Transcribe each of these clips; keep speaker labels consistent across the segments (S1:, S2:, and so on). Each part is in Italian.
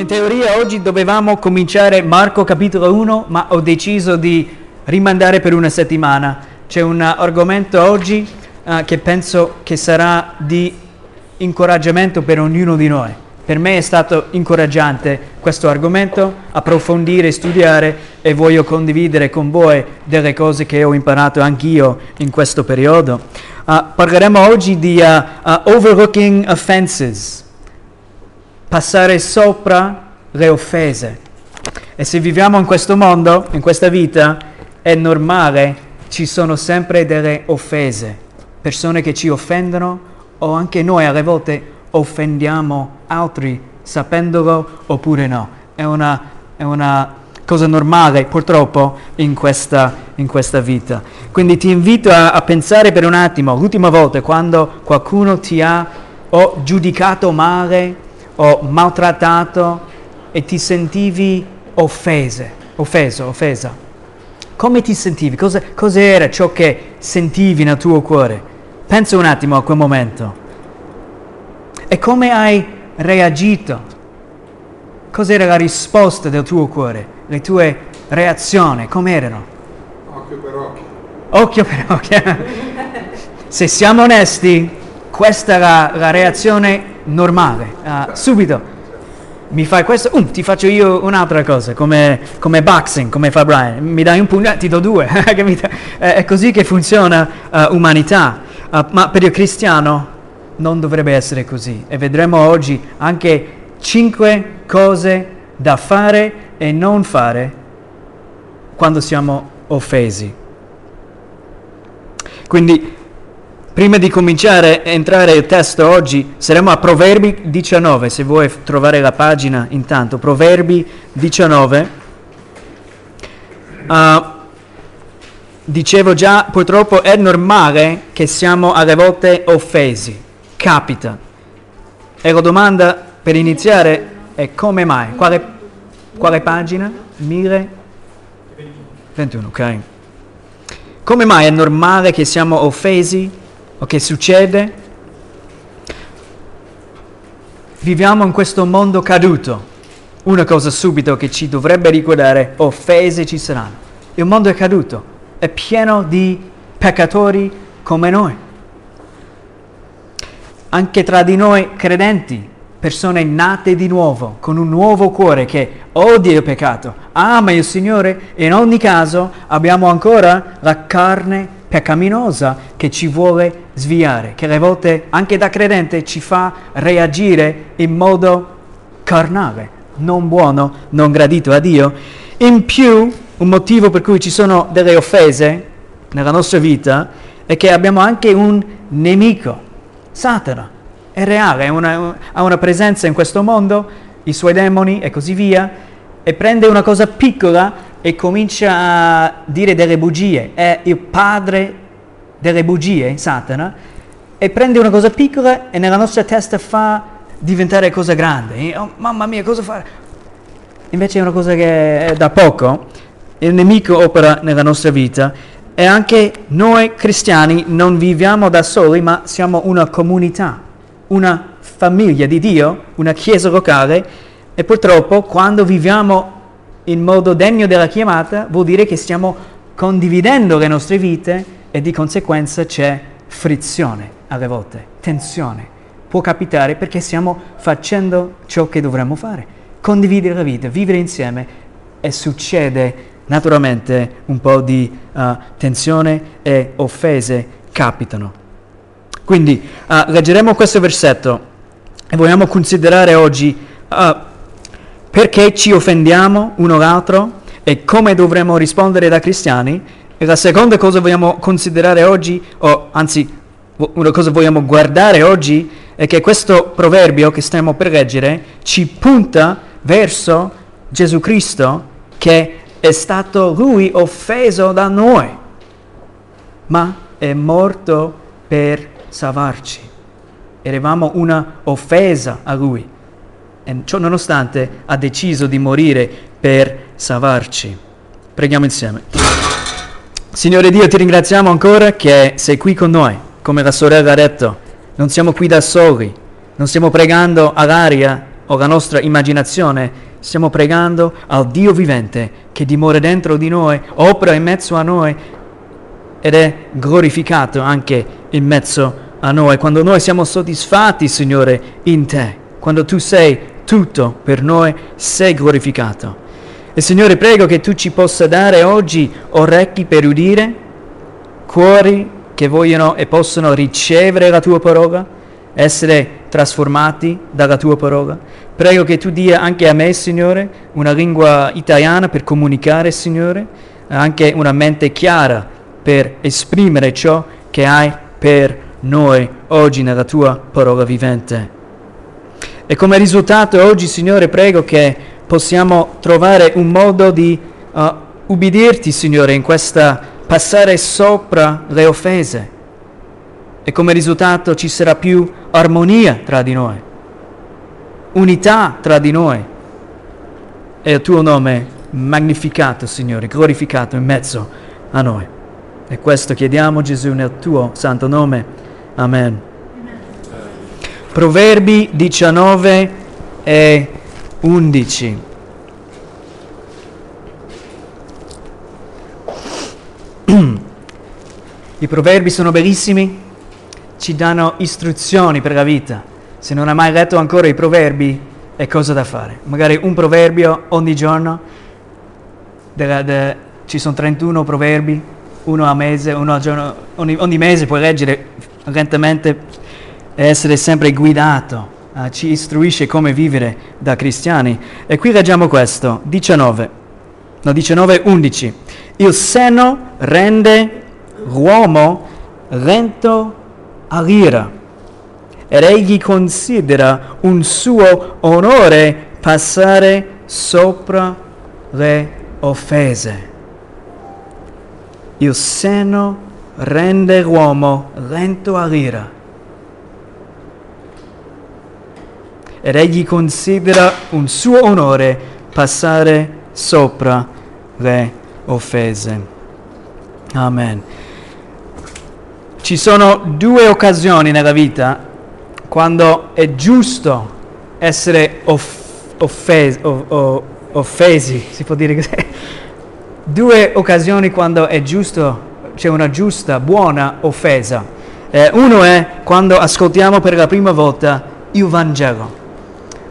S1: In teoria oggi dovevamo cominciare Marco capitolo 1, ma ho deciso di rimandare per una settimana. C'è un argomento oggi uh, che penso che sarà di incoraggiamento per ognuno di noi. Per me è stato incoraggiante questo argomento, approfondire, studiare e voglio condividere con voi delle cose che ho imparato anch'io in questo periodo. Uh, parleremo oggi di uh, overlooking offenses passare sopra le offese. E se viviamo in questo mondo, in questa vita, è normale, ci sono sempre delle offese, persone che ci offendono o anche noi alle volte offendiamo altri sapendolo oppure no. È una, è una cosa normale purtroppo in questa, in questa, vita. Quindi ti invito a, a pensare per un attimo, l'ultima volta quando qualcuno ti ha giudicato male, o maltrattato e ti sentivi offese, offeso, offesa. Come ti sentivi? Cosa, cos'era ciò che sentivi nel tuo cuore? Pensa un attimo a quel momento. E come hai reagito? Cos'era la risposta del tuo cuore? Le tue reazioni, come erano?
S2: Occhio per occhio.
S1: Occhio per occhio. Se siamo onesti, questa è la, la reazione normale, uh, subito. Mi fai questo, um, ti faccio io un'altra cosa, come, come, boxing, come fa Brian. Mi dai un pugno, ti do due. è così che funziona uh, umanità. Uh, ma per il cristiano non dovrebbe essere così. E vedremo oggi anche cinque cose da fare e non fare quando siamo offesi. Quindi Prima di cominciare a entrare il testo oggi, saremo a Proverbi 19, se vuoi trovare la pagina intanto, Proverbi 19. Uh, ah, dicevo già, purtroppo è normale che siamo alle volte offesi, capita. E la domanda per iniziare è come mai? Quale, quale pagina? 1021, ok. Come mai è normale che siamo offesi? O che succede? Viviamo in questo mondo caduto. Una cosa subito che ci dovrebbe ricordare, offese ci saranno. Il mondo è caduto, è pieno di peccatori come noi. Anche tra di noi credenti, persone nate di nuovo, con un nuovo cuore che odia il peccato, ama il Signore e in ogni caso abbiamo ancora la carne peccaminosa che ci vuole sviare, che alle volte anche da credente ci fa reagire in modo carnale, non buono, non gradito a Dio. In più, un motivo per cui ci sono delle offese nella nostra vita è che abbiamo anche un nemico, Satana. È reale, una, ha una presenza in questo mondo, i suoi demoni e così via, e prende una cosa piccola e comincia a dire delle bugie, è il padre delle bugie, Satana, e prende una cosa piccola e nella nostra testa fa diventare cosa grande. Oh, mamma mia, cosa fare? Invece è una cosa che è da poco, il nemico opera nella nostra vita e anche noi cristiani non viviamo da soli, ma siamo una comunità, una famiglia di Dio, una chiesa locale e purtroppo quando viviamo in modo degno della chiamata vuol dire che stiamo condividendo le nostre vite e di conseguenza c'è frizione alle volte, tensione. Può capitare perché stiamo facendo ciò che dovremmo fare, condividere la vita, vivere insieme e succede naturalmente un po' di uh, tensione e offese capitano. Quindi uh, leggeremo questo versetto e vogliamo considerare oggi uh, perché ci offendiamo uno l'altro e come dovremmo rispondere da cristiani. E la seconda cosa vogliamo considerare oggi, o anzi una cosa vogliamo guardare oggi, è che questo proverbio che stiamo per leggere ci punta verso Gesù Cristo che è stato lui offeso da noi, ma è morto per salvarci. Eravamo una offesa a lui e ciò nonostante ha deciso di morire per salvarci. Preghiamo insieme. Signore Dio, ti ringraziamo ancora che sei qui con noi, come la sorella ha detto. Non siamo qui da soli, non stiamo pregando all'aria o la nostra immaginazione, stiamo pregando al Dio vivente che dimora dentro di noi, opera in mezzo a noi ed è glorificato anche in mezzo a noi. Quando noi siamo soddisfatti, Signore, in te, quando tu sei tutto per noi, sei glorificato. E Signore, prego che tu ci possa dare oggi orecchi per udire, cuori che vogliono e possono ricevere la tua parola, essere trasformati dalla tua parola. Prego che tu dia anche a me, Signore, una lingua italiana per comunicare, Signore, anche una mente chiara per esprimere ciò che hai per noi oggi nella tua parola vivente. E come risultato oggi, Signore, prego che possiamo trovare un modo di uh, ubbidirti, Signore, in questa passare sopra le offese. E come risultato ci sarà più armonia tra di noi, unità tra di noi. E il tuo nome magnificato, Signore, glorificato in mezzo a noi. E questo chiediamo Gesù nel tuo santo nome. Amen. Proverbi 19 e 11. I proverbi sono bellissimi, ci danno istruzioni per la vita. Se non hai mai letto ancora i proverbi, è cosa da fare. Magari un proverbio ogni giorno, de, de, ci sono 31 proverbi, uno a mese, uno al giorno, ogni, ogni mese puoi leggere lentamente essere sempre guidato. Uh, ci istruisce come vivere da cristiani. E qui leggiamo questo, 19, no 19, 11. Il seno rende l'uomo lento all'ira ed egli considera un suo onore passare sopra le offese. Il seno rende l'uomo lento all'ira ed egli considera un suo onore passare sopra le offese. Amen. Ci sono due occasioni nella vita quando è giusto essere off- offesi, o- o- offesi, si può dire così. Due occasioni quando è giusto, c'è una giusta, buona offesa. Eh, uno è quando ascoltiamo per la prima volta il Vangelo.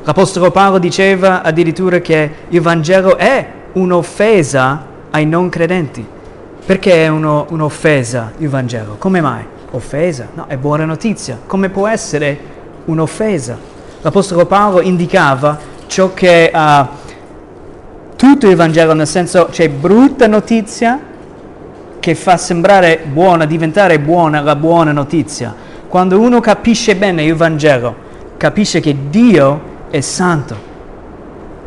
S1: L'Apostolo Paolo diceva addirittura che il Vangelo è un'offesa ai non credenti. Perché è uno, un'offesa il Vangelo? Come mai? Offesa? No, è buona notizia. Come può essere un'offesa? L'Apostolo Paolo indicava ciò che uh, tutto il Vangelo, nel senso c'è brutta notizia che fa sembrare buona, diventare buona la buona notizia. Quando uno capisce bene il Vangelo, capisce che Dio è santo.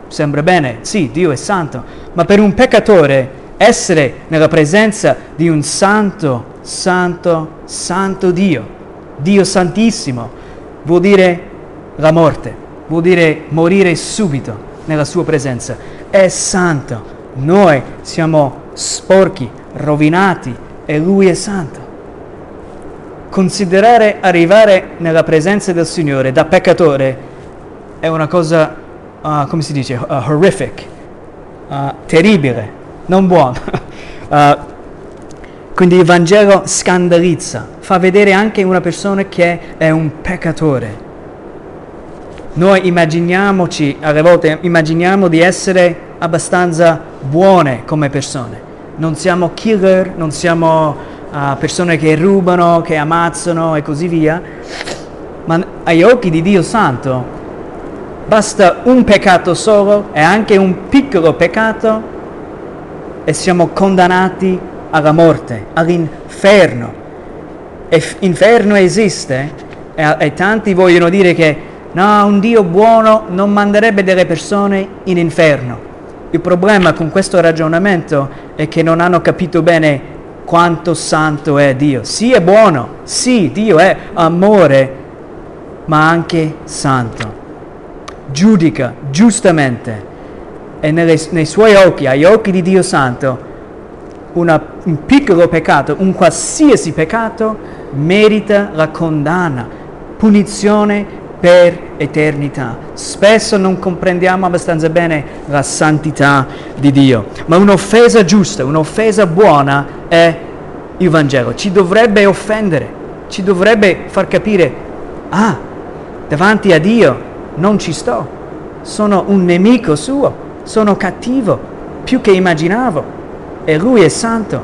S1: Sembra bene, sì, Dio è santo, ma per un peccatore essere nella presenza di un santo, santo, santo Dio, Dio santissimo, vuol dire la morte, vuol dire morire subito nella sua presenza. È santo. Noi siamo sporchi, rovinati e lui è santo. Considerare arrivare nella presenza del Signore da peccatore è una cosa, uh, come si dice, uh, horrific, uh, terribile non buono. uh, quindi il Vangelo scandalizza, fa vedere anche una persona che è un peccatore. Noi immaginiamoci, alle volte immaginiamo di essere abbastanza buone come persone. Non siamo killer, non siamo uh, persone che rubano, che ammazzano e così via. Ma agli occhi di Dio Santo basta un peccato solo e anche un piccolo peccato e siamo condannati alla morte, all'inferno. E inferno esiste e, e tanti vogliono dire che no, un Dio buono non manderebbe delle persone in inferno. Il problema con questo ragionamento è che non hanno capito bene quanto santo è Dio. Sì, è buono, sì, Dio è amore, ma anche santo. Giudica giustamente e nelle, nei suoi occhi, agli occhi di Dio Santo, una, un piccolo peccato, un qualsiasi peccato, merita la condanna, punizione per eternità. Spesso non comprendiamo abbastanza bene la santità di Dio, ma un'offesa giusta, un'offesa buona è il Vangelo. Ci dovrebbe offendere, ci dovrebbe far capire, ah, davanti a Dio non ci sto, sono un nemico suo, sono cattivo, più che immaginavo, e Lui è santo.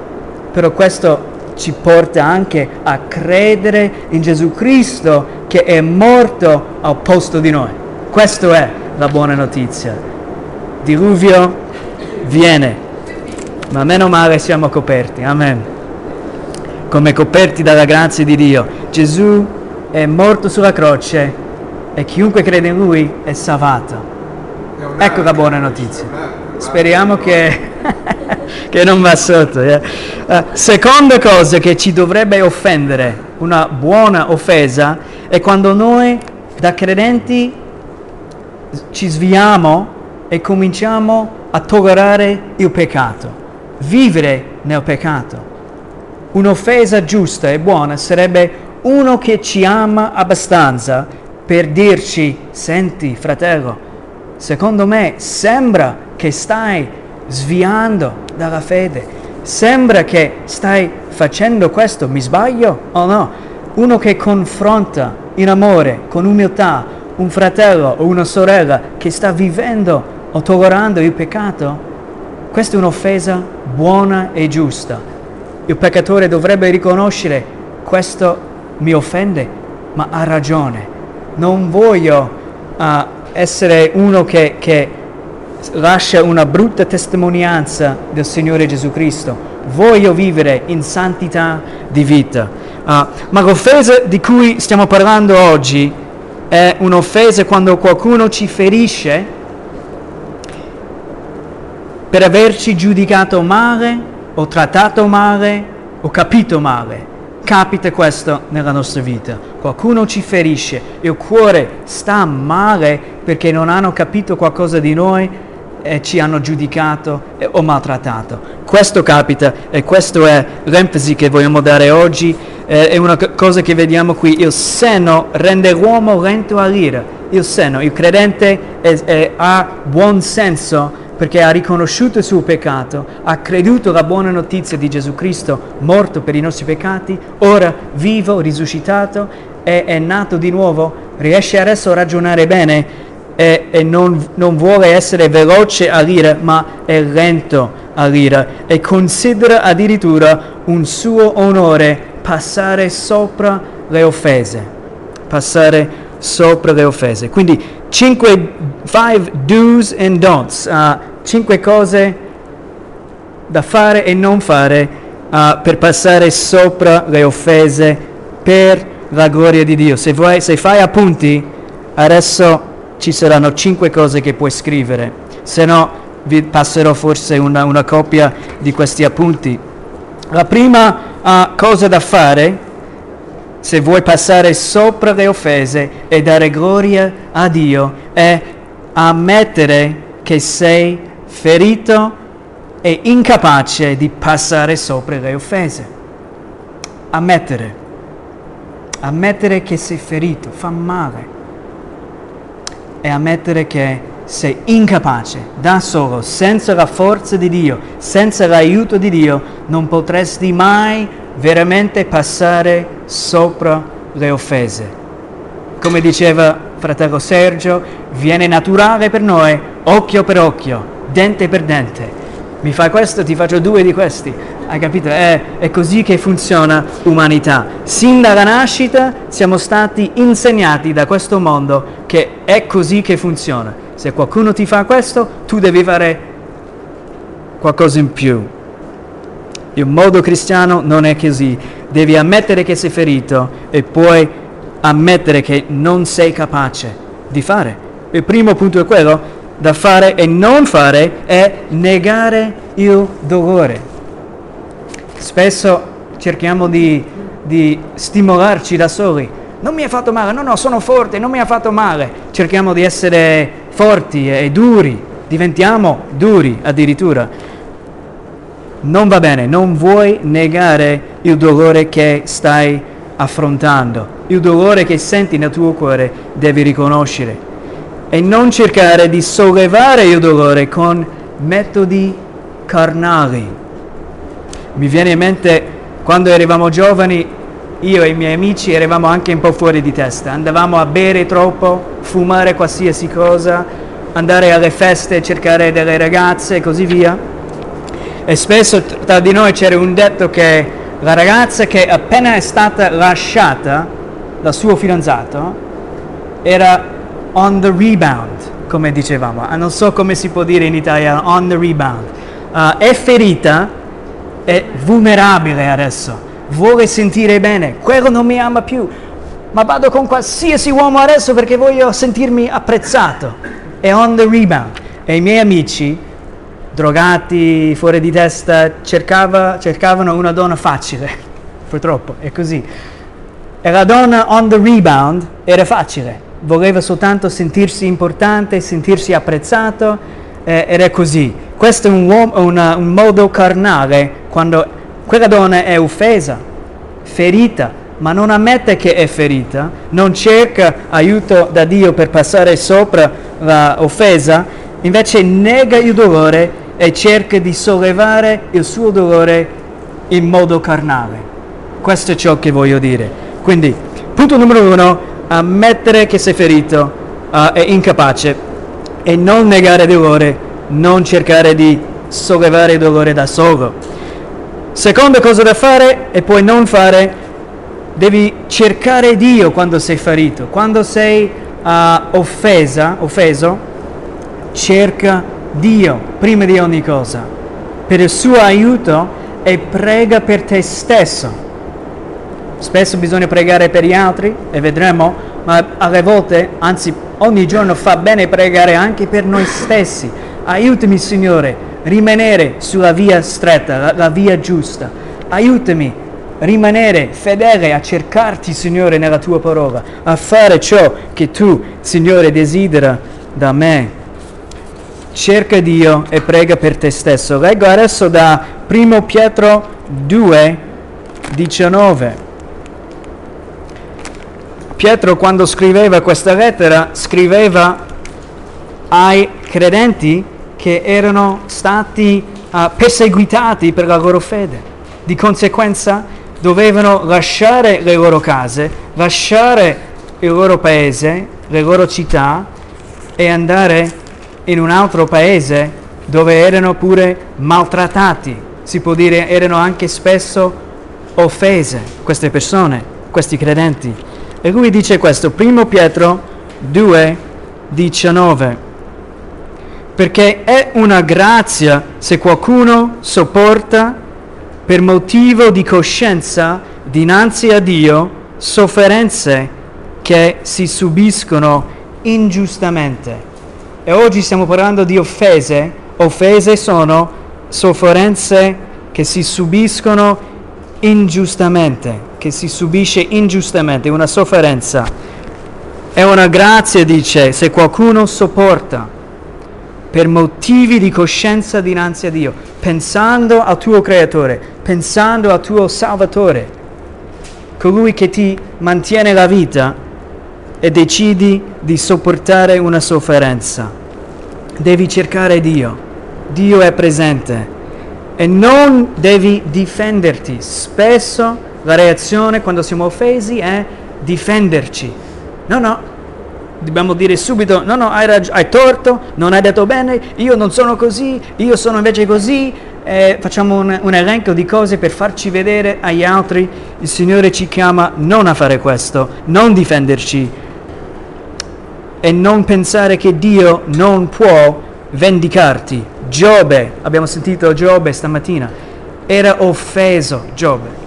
S1: Però questo ci porta anche a credere in Gesù Cristo che è morto al posto di noi. Questa è la buona notizia. Diluvio viene, ma meno male siamo coperti. Amen. Come coperti dalla grazia di Dio. Gesù è morto sulla croce e chiunque crede in Lui è salvato. Ecco la buona notizia. Speriamo che, che non va sotto. Yeah. Uh, seconda cosa che ci dovrebbe offendere, una buona offesa, è quando noi da credenti ci sviamo e cominciamo a tollerare il peccato, vivere nel peccato. Un'offesa giusta e buona sarebbe uno che ci ama abbastanza per dirci, senti fratello, secondo me sembra che stai sviando dalla fede, sembra che stai facendo questo, mi sbaglio o no? Uno che confronta in amore, con umiltà, un fratello o una sorella che sta vivendo o tollerando il peccato, questa è un'offesa buona e giusta. Il peccatore dovrebbe riconoscere questo mi offende, ma ha ragione non voglio uh, essere uno che, che lascia una brutta testimonianza del Signore Gesù Cristo, voglio vivere in santità di vita. Uh, ma l'offesa di cui stiamo parlando oggi è un'offesa quando qualcuno ci ferisce per averci giudicato male o trattato male o capito male capita questo nella nostra vita. Qualcuno ci ferisce, il cuore sta male perché non hanno capito qualcosa di noi e ci hanno giudicato o maltrattato. Questo capita e questa è l'enfasi che vogliamo dare oggi. Eh, è una cosa che vediamo qui. Il seno rende l'uomo lento all'ira. Il seno, il credente è, è, ha buon senso perché ha riconosciuto il suo peccato, ha creduto alla buona notizia di Gesù Cristo morto per i nostri peccati, ora vivo, risuscitato e è nato di nuovo, riesce adesso a ragionare bene e, e non, non, vuole essere veloce all'ira, ma è lento all'ira e considera addirittura un suo onore passare sopra le offese, passare sopra le offese. Quindi 5 five do's and don'ts, uh, cinque cose da fare e non fare uh, per passare sopra le offese per la gloria di Dio. Se, vuoi, se fai appunti, adesso ci saranno cinque cose che puoi scrivere, se no vi passerò forse una, una copia di questi appunti. La prima uh, cosa da fare se vuoi passare sopra le offese e dare gloria a Dio, è ammettere che sei ferito e incapace di passare sopra le offese. Ammettere. Ammettere che sei ferito, fa male. E ammettere che sei incapace, da solo, senza la forza di Dio, senza l'aiuto di Dio, non potresti mai veramente passare sopra le offese. Come diceva fratello Sergio, viene naturale per noi, occhio per occhio, dente per dente. Mi fai questo, ti faccio due di questi. Hai capito? È, è così che funziona l'umanità. Sin dalla nascita siamo stati insegnati da questo mondo che è così che funziona. Se qualcuno ti fa questo, tu devi fare qualcosa in più. Il modo cristiano non è così. Devi ammettere che sei ferito e poi ammettere che non sei capace di fare. Il primo punto è quello da fare e non fare è negare il dolore. Spesso cerchiamo di, di stimolarci da soli. Non mi ha fatto male, no, no, sono forte, non mi ha fatto male. Cerchiamo di essere forti e duri, diventiamo duri addirittura non va bene, non vuoi negare il dolore che stai affrontando, il dolore che senti nel tuo cuore devi riconoscere e non cercare di sollevare il dolore con metodi carnali. Mi viene in mente quando eravamo giovani, io e i miei amici eravamo anche un po' fuori di testa, andavamo a bere troppo, fumare qualsiasi cosa, andare alle feste, cercare delle ragazze e così via. E spesso tra di noi c'era un detto che la ragazza che appena è stata lasciata dal suo fidanzato era on the rebound, come dicevamo. Ah, non so come si può dire in italiano, on the rebound. Uh, è ferita, è vulnerabile adesso, vuole sentire bene, quello non mi ama più, ma vado con qualsiasi uomo adesso perché voglio sentirmi apprezzato. È on the rebound. E i miei amici drogati, fuori di testa, cercava, cercavano una donna facile, purtroppo è così. E la donna on the rebound era facile, voleva soltanto sentirsi importante, sentirsi apprezzato, eh, era così. Questo è un, uomo, una, un modo carnale quando quella donna è offesa, ferita, ma non ammette che è ferita, non cerca aiuto da Dio per passare sopra l'offesa, invece nega il dolore e cerca di sollevare il suo dolore in modo carnale. Questo è ciò che voglio dire. Quindi, punto numero uno, ammettere che sei ferito uh, è incapace e non negare dolore, non cercare di sollevare il dolore da solo. Seconda cosa da fare e poi non fare, devi cercare Dio quando sei ferito, quando sei uh, offesa, offeso, cerca Dio Dio prima di ogni cosa, per il suo aiuto e prega per te stesso. Spesso bisogna pregare per gli altri e vedremo, ma alle volte, anzi ogni giorno fa bene pregare anche per noi stessi. Aiutami Signore, rimanere sulla via stretta, la, la via giusta. Aiutami rimanere fedele a cercarti Signore nella tua parola, a fare ciò che tu Signore desidera da me cerca Dio e prega per te stesso. Leggo adesso da 1 Pietro 2, 19. Pietro quando scriveva questa lettera scriveva ai credenti che erano stati uh, perseguitati per la loro fede. Di conseguenza dovevano lasciare le loro case, lasciare il loro paese, le loro città e andare in un altro paese dove erano pure maltrattati, si può dire erano anche spesso offese queste persone, questi credenti. E lui dice questo, 1 Pietro 2, 19, perché è una grazia se qualcuno sopporta per motivo di coscienza dinanzi a Dio sofferenze che si subiscono ingiustamente. E oggi stiamo parlando di offese. Offese sono sofferenze che si subiscono ingiustamente, che si subisce ingiustamente, una sofferenza. È una grazia, dice, se qualcuno sopporta per motivi di coscienza dinanzi a Dio, pensando al tuo creatore, pensando al tuo salvatore, colui che ti mantiene la vita e decidi di sopportare una sofferenza. Devi cercare Dio. Dio è presente e non devi difenderti. Spesso la reazione quando siamo offesi è difenderci. No, no, dobbiamo dire subito, no, no, hai, rag- hai torto, non hai detto bene, io non sono così, io sono invece così. Eh, facciamo un, un elenco di cose per farci vedere agli altri. Il Signore ci chiama non a fare questo, non difenderci, e non pensare che Dio non può vendicarti. Giobbe, abbiamo sentito Giobbe stamattina, era offeso Giobbe.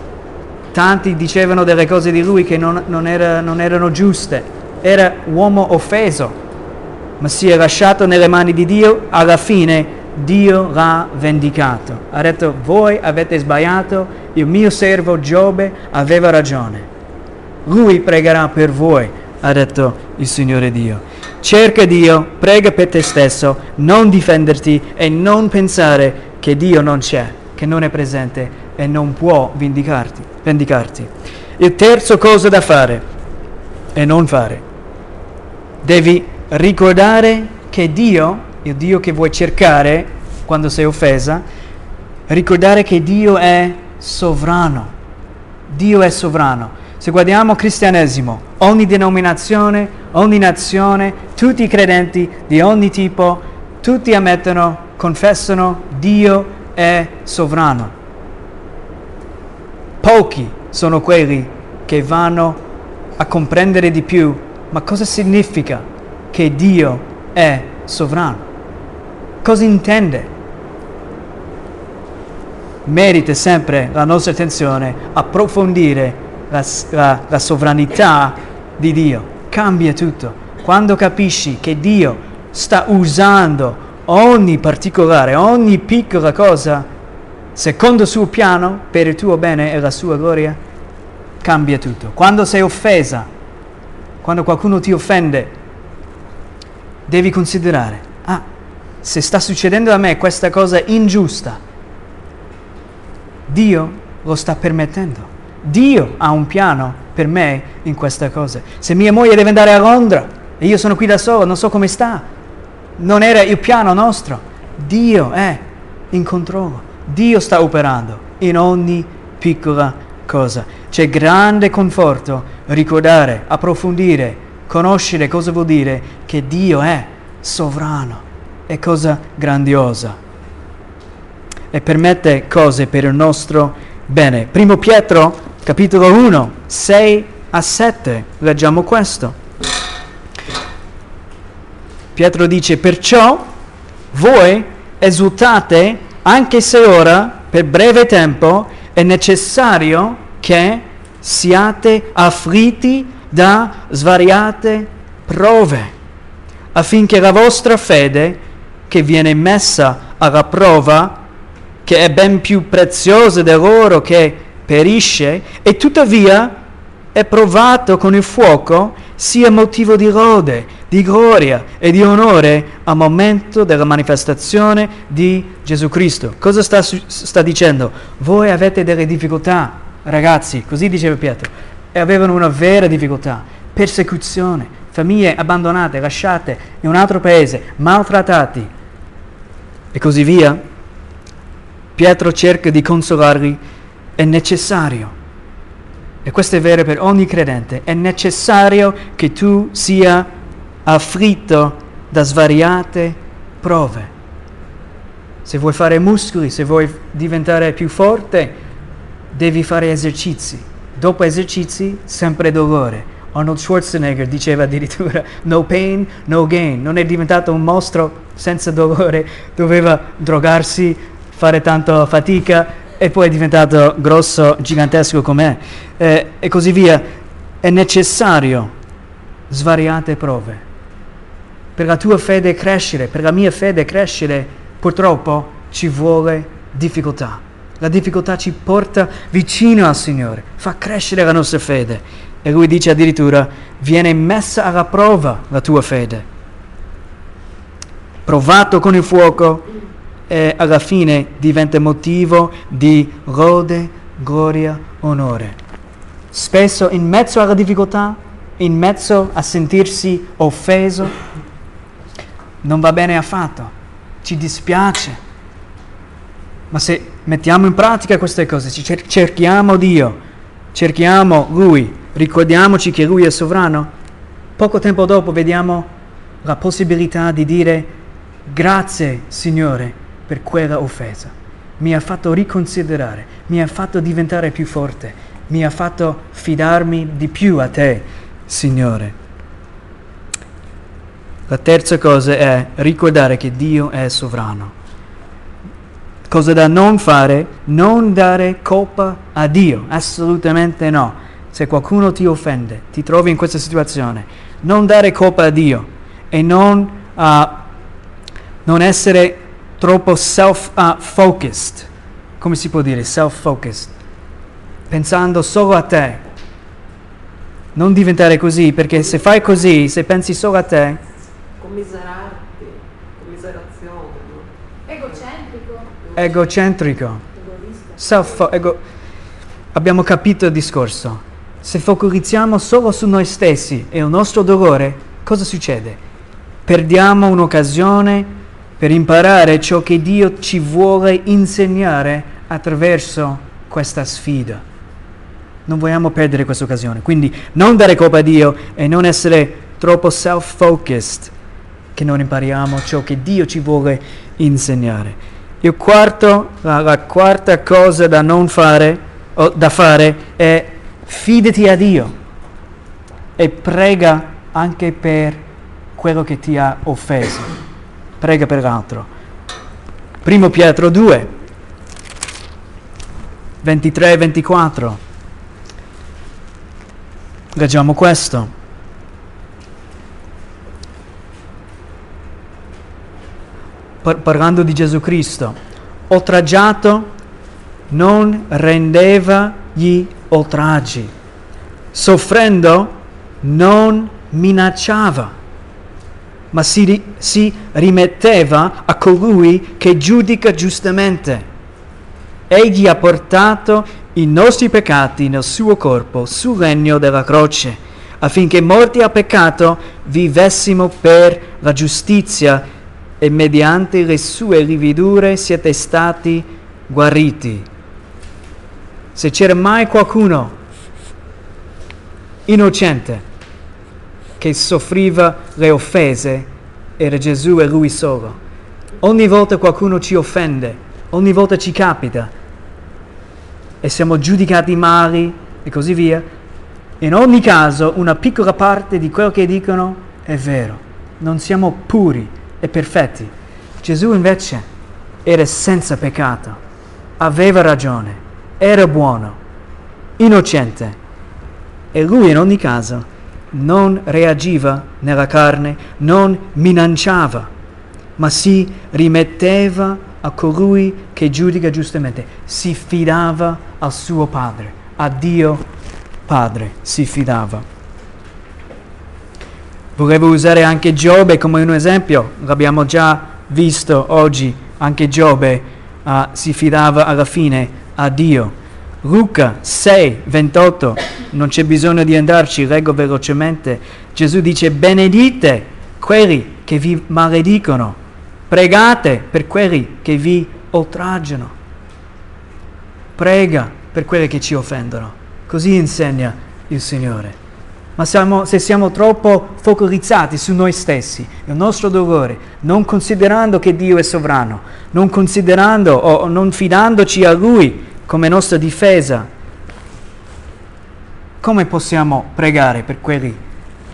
S1: Tanti dicevano delle cose di lui che non, non, era, non erano giuste. Era uomo offeso, ma si è lasciato nelle mani di Dio. Alla fine Dio l'ha vendicato. Ha detto, voi avete sbagliato, il mio servo Giobbe aveva ragione. Lui pregherà per voi ha detto il Signore Dio. Cerca Dio, prega per te stesso, non difenderti e non pensare che Dio non c'è, che non è presente e non può vendicarti. vendicarti. Il terzo cosa da fare e non fare. Devi ricordare che Dio, il Dio che vuoi cercare quando sei offesa, ricordare che Dio è sovrano. Dio è sovrano. Se guardiamo cristianesimo, ogni denominazione, ogni nazione, tutti i credenti di ogni tipo, tutti ammettono, confessano Dio è sovrano. Pochi sono quelli che vanno a comprendere di più ma cosa significa che Dio è sovrano? Cosa intende? Merita sempre la nostra attenzione approfondire la, la, la sovranità di Dio, cambia tutto. Quando capisci che Dio sta usando ogni particolare, ogni piccola cosa, secondo il suo piano, per il tuo bene e la sua gloria, cambia tutto. Quando sei offesa, quando qualcuno ti offende, devi considerare, ah, se sta succedendo a me questa cosa ingiusta, Dio lo sta permettendo. Dio ha un piano per me in questa cosa. Se mia moglie deve andare a Londra e io sono qui da solo, non so come sta, non era il piano nostro. Dio è in controllo. Dio sta operando in ogni piccola cosa. C'è grande conforto ricordare, approfondire, conoscere cosa vuol dire che Dio è sovrano. È cosa grandiosa. E permette cose per il nostro bene. Primo Pietro capitolo 1, 6 a 7, leggiamo questo. Pietro dice, perciò voi esultate anche se ora, per breve tempo, è necessario che siate afflitti da svariate prove, affinché la vostra fede, che viene messa alla prova, che è ben più preziosa dell'oro che perisce e tuttavia è provato con il fuoco, sia motivo di lode, di gloria e di onore al momento della manifestazione di Gesù Cristo. Cosa sta, sta dicendo? Voi avete delle difficoltà, ragazzi, così diceva Pietro, e avevano una vera difficoltà, persecuzione, famiglie abbandonate, lasciate in un altro paese, maltrattati e così via. Pietro cerca di consolarli è necessario, e questo è vero per ogni credente, è necessario che tu sia afflitto da svariate prove. Se vuoi fare muscoli, se vuoi diventare più forte, devi fare esercizi. Dopo esercizi, sempre dolore. Arnold Schwarzenegger diceva addirittura no pain, no gain. Non è diventato un mostro senza dolore, doveva drogarsi, fare tanta fatica e poi è diventato grosso, gigantesco com'è, eh, e così via. È necessario svariate prove. Per la tua fede crescere, per la mia fede crescere, purtroppo ci vuole difficoltà. La difficoltà ci porta vicino al Signore, fa crescere la nostra fede. E lui dice addirittura, viene messa alla prova la tua fede. Provato con il fuoco, e alla fine diventa motivo di lode, gloria, onore. Spesso in mezzo alla difficoltà, in mezzo a sentirsi offeso, non va bene affatto, ci dispiace. Ma se mettiamo in pratica queste cose, cerchiamo Dio, cerchiamo Lui, ricordiamoci che Lui è sovrano, poco tempo dopo vediamo la possibilità di dire grazie Signore per quella offesa. Mi ha fatto riconsiderare, mi ha fatto diventare più forte, mi ha fatto fidarmi di più a te, Signore. La terza cosa è ricordare che Dio è sovrano. Cosa da non fare? Non dare colpa a Dio, assolutamente no. Se qualcuno ti offende, ti trovi in questa situazione, non dare colpa a Dio e non, uh, non essere troppo self-focused, come si può dire, self-focused, pensando solo a te. Non diventare così, perché se fai così, se pensi solo a te...
S2: Commiserarti, commiserazione. No?
S3: Egocentrico.
S1: Egocentrico. Self ego. Abbiamo capito il discorso. se focalizziamo solo su noi stessi e il nostro dolore, cosa succede? Perdiamo un'occasione per imparare ciò che Dio ci vuole insegnare attraverso questa sfida. Non vogliamo perdere questa occasione. Quindi non dare colpa a Dio e non essere troppo self-focused che non impariamo ciò che Dio ci vuole insegnare. Il quarto, la, la quarta cosa da non fare, o da fare è fidati a Dio e prega anche per quello che ti ha offeso. Prega per l'altro. Primo Pietro 2, 23 e 24. Leggiamo questo. par- parlando di Gesù Cristo, oltraggiato non rendeva gli oltraggi, soffrendo non minacciava, ma si, ri- si rimetteva a colui che giudica giustamente. Egli ha portato i nostri peccati nel suo corpo sul legno della croce, affinché morti al peccato vivessimo per la giustizia e mediante le sue lividure siete stati guariti. Se c'era mai qualcuno innocente che soffriva le offese, era Gesù e lui solo. Ogni volta qualcuno ci offende, ogni volta ci capita e siamo giudicati mali e così via. In ogni caso una piccola parte di quello che dicono è vero, non siamo puri e perfetti. Gesù invece era senza peccato, aveva ragione, era buono, innocente e lui in ogni caso non reagiva nella carne, non minacciava, ma si rimetteva a colui che giudica giustamente, si fidava al suo Padre, a Dio Padre si fidava. Volevo usare anche Giobbe come un esempio, l'abbiamo già visto oggi, anche Giobbe uh, si fidava alla fine a Dio. Luca 6, 28, non c'è bisogno di andarci, leggo velocemente. Gesù dice benedite quelli che vi maledicono, pregate per quelli che vi oltraggiano, prega per quelli che ci offendono. Così insegna il Signore ma siamo, se siamo troppo focalizzati su noi stessi, il nostro dolore, non considerando che Dio è sovrano, non considerando o non fidandoci a Lui come nostra difesa, come possiamo pregare per quelli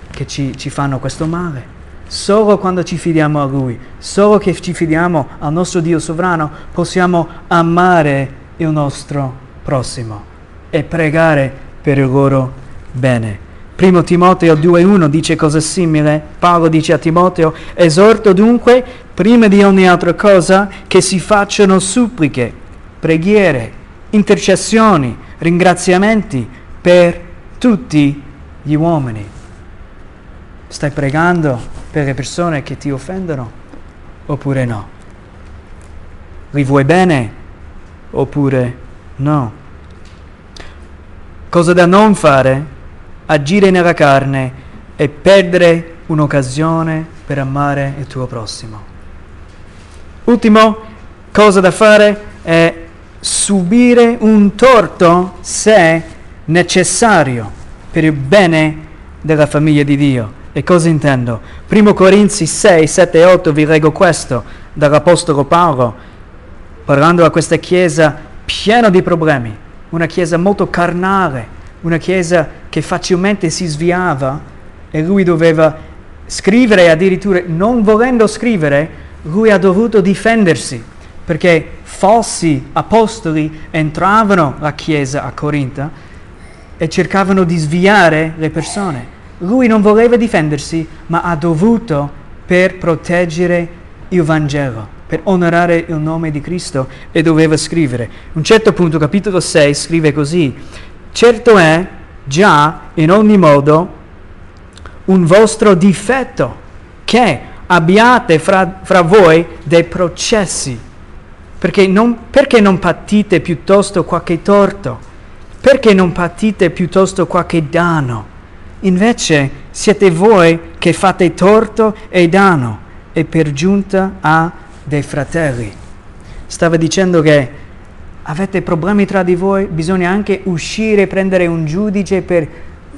S1: che ci, ci fanno questo male? Solo quando ci fidiamo a Lui, solo che ci fidiamo al nostro Dio sovrano, possiamo amare il nostro prossimo e pregare per il loro bene. Primo Timoteo 2.1 dice cose simili. Paolo dice a Timoteo, esorto dunque, prima di ogni altra cosa, che si facciano suppliche, preghiere, intercessioni, ringraziamenti per tutti gli uomini. Stai pregando per le persone che ti offendono oppure no? Li vuoi bene oppure no? Cosa da non fare? agire nella carne e perdere un'occasione per amare il tuo prossimo. Ultimo cosa da fare è subire un torto se necessario per il bene della famiglia di Dio. E cosa intendo? Primo Corinzi 6, 7 e 8 vi leggo questo dall'Apostolo Paolo, parlando a questa chiesa piena di problemi, una chiesa molto carnale, una chiesa che facilmente si sviava e lui doveva scrivere addirittura non volendo scrivere, lui ha dovuto difendersi perché falsi apostoli entravano la chiesa a Corinta e cercavano di sviare le persone. Lui non voleva difendersi, ma ha dovuto per proteggere il Vangelo, per onorare il nome di Cristo e doveva scrivere. A un certo punto, capitolo 6, scrive così, certo è già in ogni modo un vostro difetto, che abbiate fra, fra voi dei processi, perché non, perché non patite piuttosto qualche torto? Perché non patite piuttosto qualche danno? Invece siete voi che fate torto e danno e per giunta a dei fratelli. Stava dicendo che avete problemi tra di voi, bisogna anche uscire, prendere un giudice per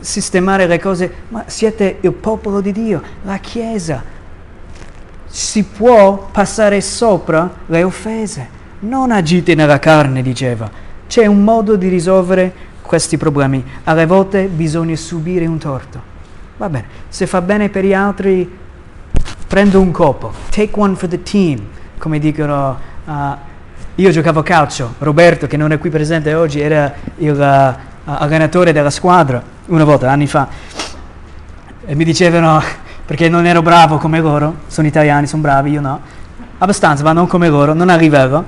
S1: sistemare le cose, ma siete il popolo di Dio, la Chiesa. Si può passare sopra le offese. Non agite nella carne, diceva. C'è un modo di risolvere questi problemi. Alle volte bisogna subire un torto. Va bene, se fa bene per gli altri, prendo un colpo. Take one for the team, come dicono. Uh, io giocavo a calcio, Roberto, che non è qui presente oggi, era il uh, allenatore della squadra una volta, anni fa. E mi dicevano, perché non ero bravo come loro, sono italiani, sono bravi, io no, abbastanza, ma non come loro, non arrivavo.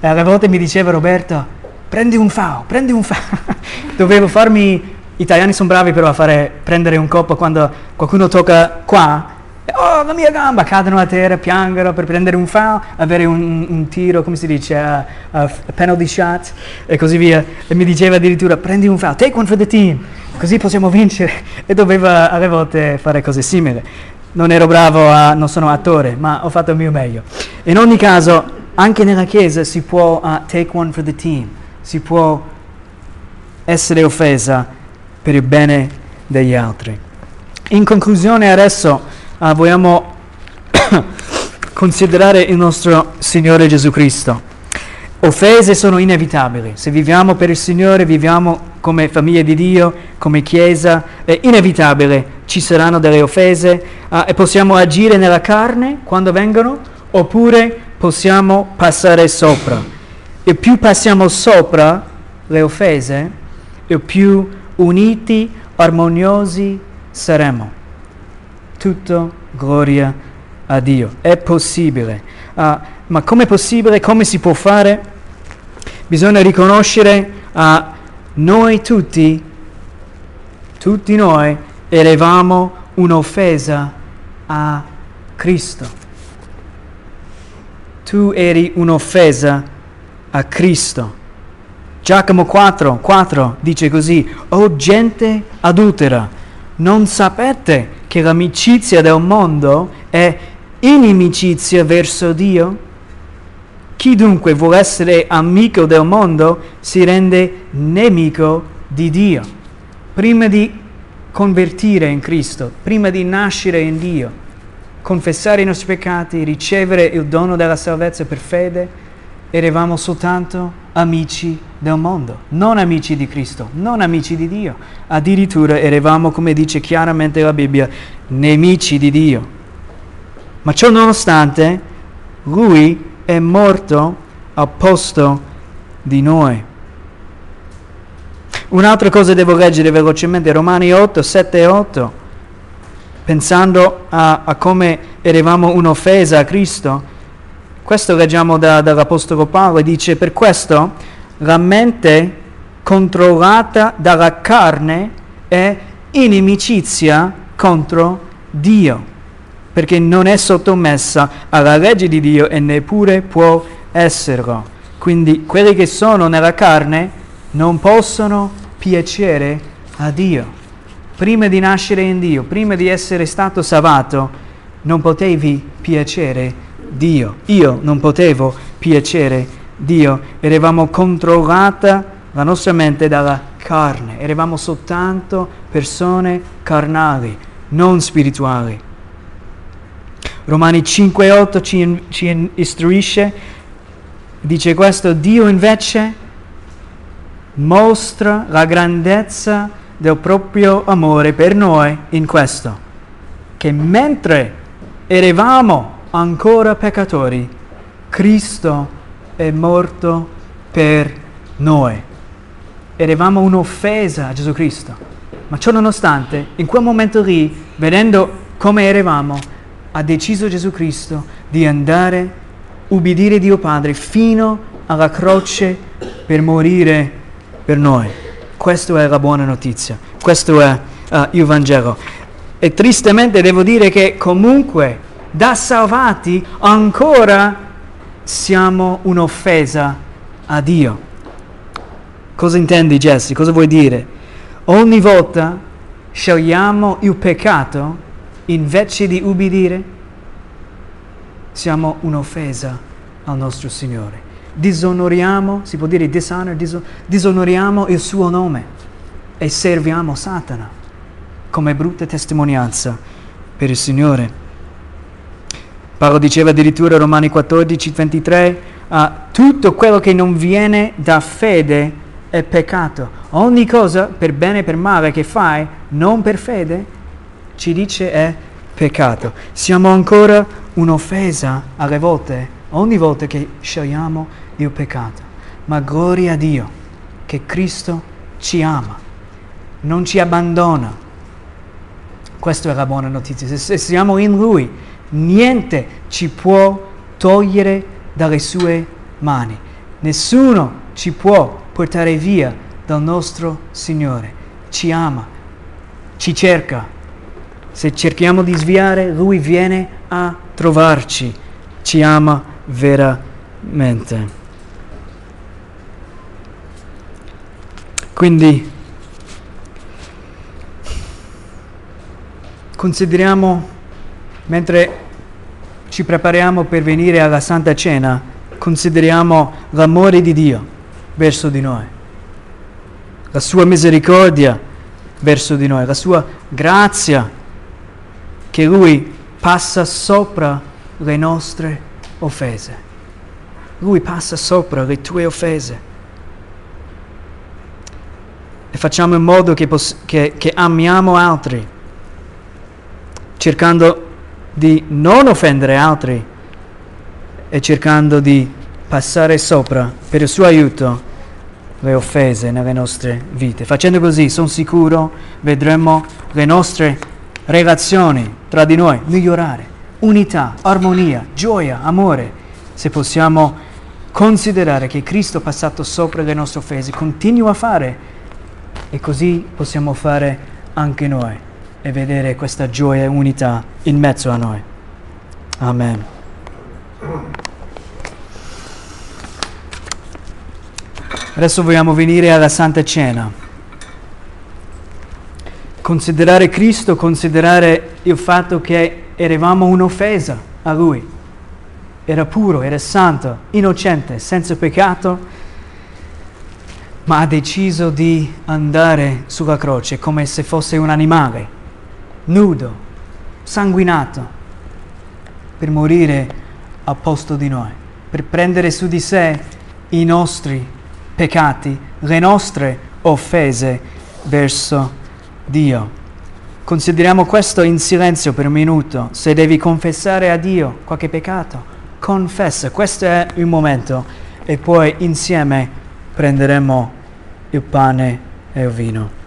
S1: E alle volte mi diceva Roberto, prendi un FAO, prendi un FAO. Dovevo farmi, italiani sono bravi però a fare, prendere un colpo quando qualcuno tocca qua, oh la mia gamba, cadono a terra, piangono per prendere un FAO, avere un, un tiro, come si dice, uh, uh, penalty shot e così via. E mi diceva addirittura prendi un FAO, take one for the team, così possiamo vincere. E dovevo alle volte fare cose simili. Non ero bravo, a, non sono attore, ma ho fatto il mio meglio. In ogni caso, anche nella Chiesa si può uh, take one for the team si può essere offesa per il bene degli altri. In conclusione adesso uh, vogliamo considerare il nostro Signore Gesù Cristo. Offese sono inevitabili, se viviamo per il Signore, viviamo come famiglia di Dio, come Chiesa, è inevitabile, ci saranno delle offese uh, e possiamo agire nella carne quando vengono oppure possiamo passare sopra e più passiamo sopra le offese, e più uniti, armoniosi saremo. Tutto gloria a Dio. È possibile. Uh, ma come è possibile? Come si può fare? Bisogna riconoscere a uh, noi tutti, tutti noi, elevamo un'offesa a Cristo. Tu eri un'offesa a Cristo. Giacomo 4, 4 dice così, O gente adultera, non sapete che l'amicizia del mondo è inimicizia verso Dio? Chi dunque vuole essere amico del mondo si rende nemico di Dio. Prima di convertire in Cristo, prima di nascere in Dio, confessare i nostri peccati, ricevere il dono della salvezza per fede, eravamo soltanto amici del mondo, non amici di Cristo, non amici di Dio. Addirittura eravamo, come dice chiaramente la Bibbia, nemici di Dio. Ma ciò nonostante, Lui è morto al posto di noi. Un'altra cosa devo leggere velocemente, Romani 8, 7 e 8, pensando a, a come eravamo un'offesa a Cristo questo leggiamo da, dall'Apostolo Paolo e dice per questo la mente controllata dalla carne è inimicizia contro Dio, perché non è sottomessa alla legge di Dio e neppure può esserlo. Quindi quelli che sono nella carne non possono piacere a Dio. Prima di nascere in Dio, prima di essere stato salvato, non potevi piacere a Dio Dio. Io non potevo piacere Dio, eravamo controllata la nostra mente dalla carne, eravamo soltanto persone carnali, non spirituali. Romani 5,8 ci, ci istruisce, dice questo, Dio invece mostra la grandezza del proprio amore per noi in questo, che mentre eravamo ancora peccatori, Cristo è morto per noi. Eravamo un'offesa a Gesù Cristo, ma ciò nonostante, in quel momento lì, vedendo come eravamo, ha deciso Gesù Cristo di andare, ubbidire Dio Padre fino alla croce per morire per noi. Questa è la buona notizia, questo è uh, il Vangelo. E tristemente devo dire che comunque da salvati ancora siamo un'offesa a Dio. Cosa intendi Jesse? Cosa vuoi dire? Ogni volta scegliamo il peccato invece di ubbidire? Siamo un'offesa al nostro Signore. Disonoriamo, si può dire dishonor, disonoriamo il suo nome e serviamo Satana come brutta testimonianza per il Signore. Paolo diceva addirittura Romani 14, 23, uh, tutto quello che non viene da fede è peccato. Ogni cosa, per bene e per male, che fai, non per fede, ci dice è peccato. Siamo ancora un'offesa alle volte, ogni volta che scegliamo il peccato. Ma gloria a Dio che Cristo ci ama, non ci abbandona. Questa è la buona notizia. Se siamo in Lui, niente ci può togliere dalle sue mani. Nessuno ci può portare via dal nostro Signore. Ci ama, ci cerca. Se cerchiamo di sviare, Lui viene a trovarci. Ci ama veramente. Quindi consideriamo Mentre ci prepariamo per venire alla Santa Cena, consideriamo l'amore di Dio verso di noi, la sua misericordia verso di noi, la sua grazia che Lui passa sopra le nostre offese. Lui passa sopra le tue offese. E facciamo in modo che, poss- che, che amiamo altri, cercando di non offendere altri e cercando di passare sopra per il suo aiuto le offese nelle nostre vite. Facendo così, sono sicuro, vedremo le nostre relazioni tra di noi migliorare. Unità, armonia, gioia, amore. Se possiamo considerare che Cristo ha passato sopra le nostre offese, continua a fare e così possiamo fare anche noi e vedere questa gioia e unità in mezzo a noi. Amen. Adesso vogliamo venire alla Santa Cena. Considerare Cristo, considerare il fatto che eravamo un'offesa a Lui. Era puro, era santo, innocente, senza peccato, ma ha deciso di andare sulla croce come se fosse un animale nudo, sanguinato, per morire a posto di noi, per prendere su di sé i nostri peccati, le nostre offese verso Dio. Consideriamo questo in silenzio per un minuto. Se devi confessare a Dio qualche peccato, confessa. Questo è il momento e poi insieme prenderemo il pane e il vino.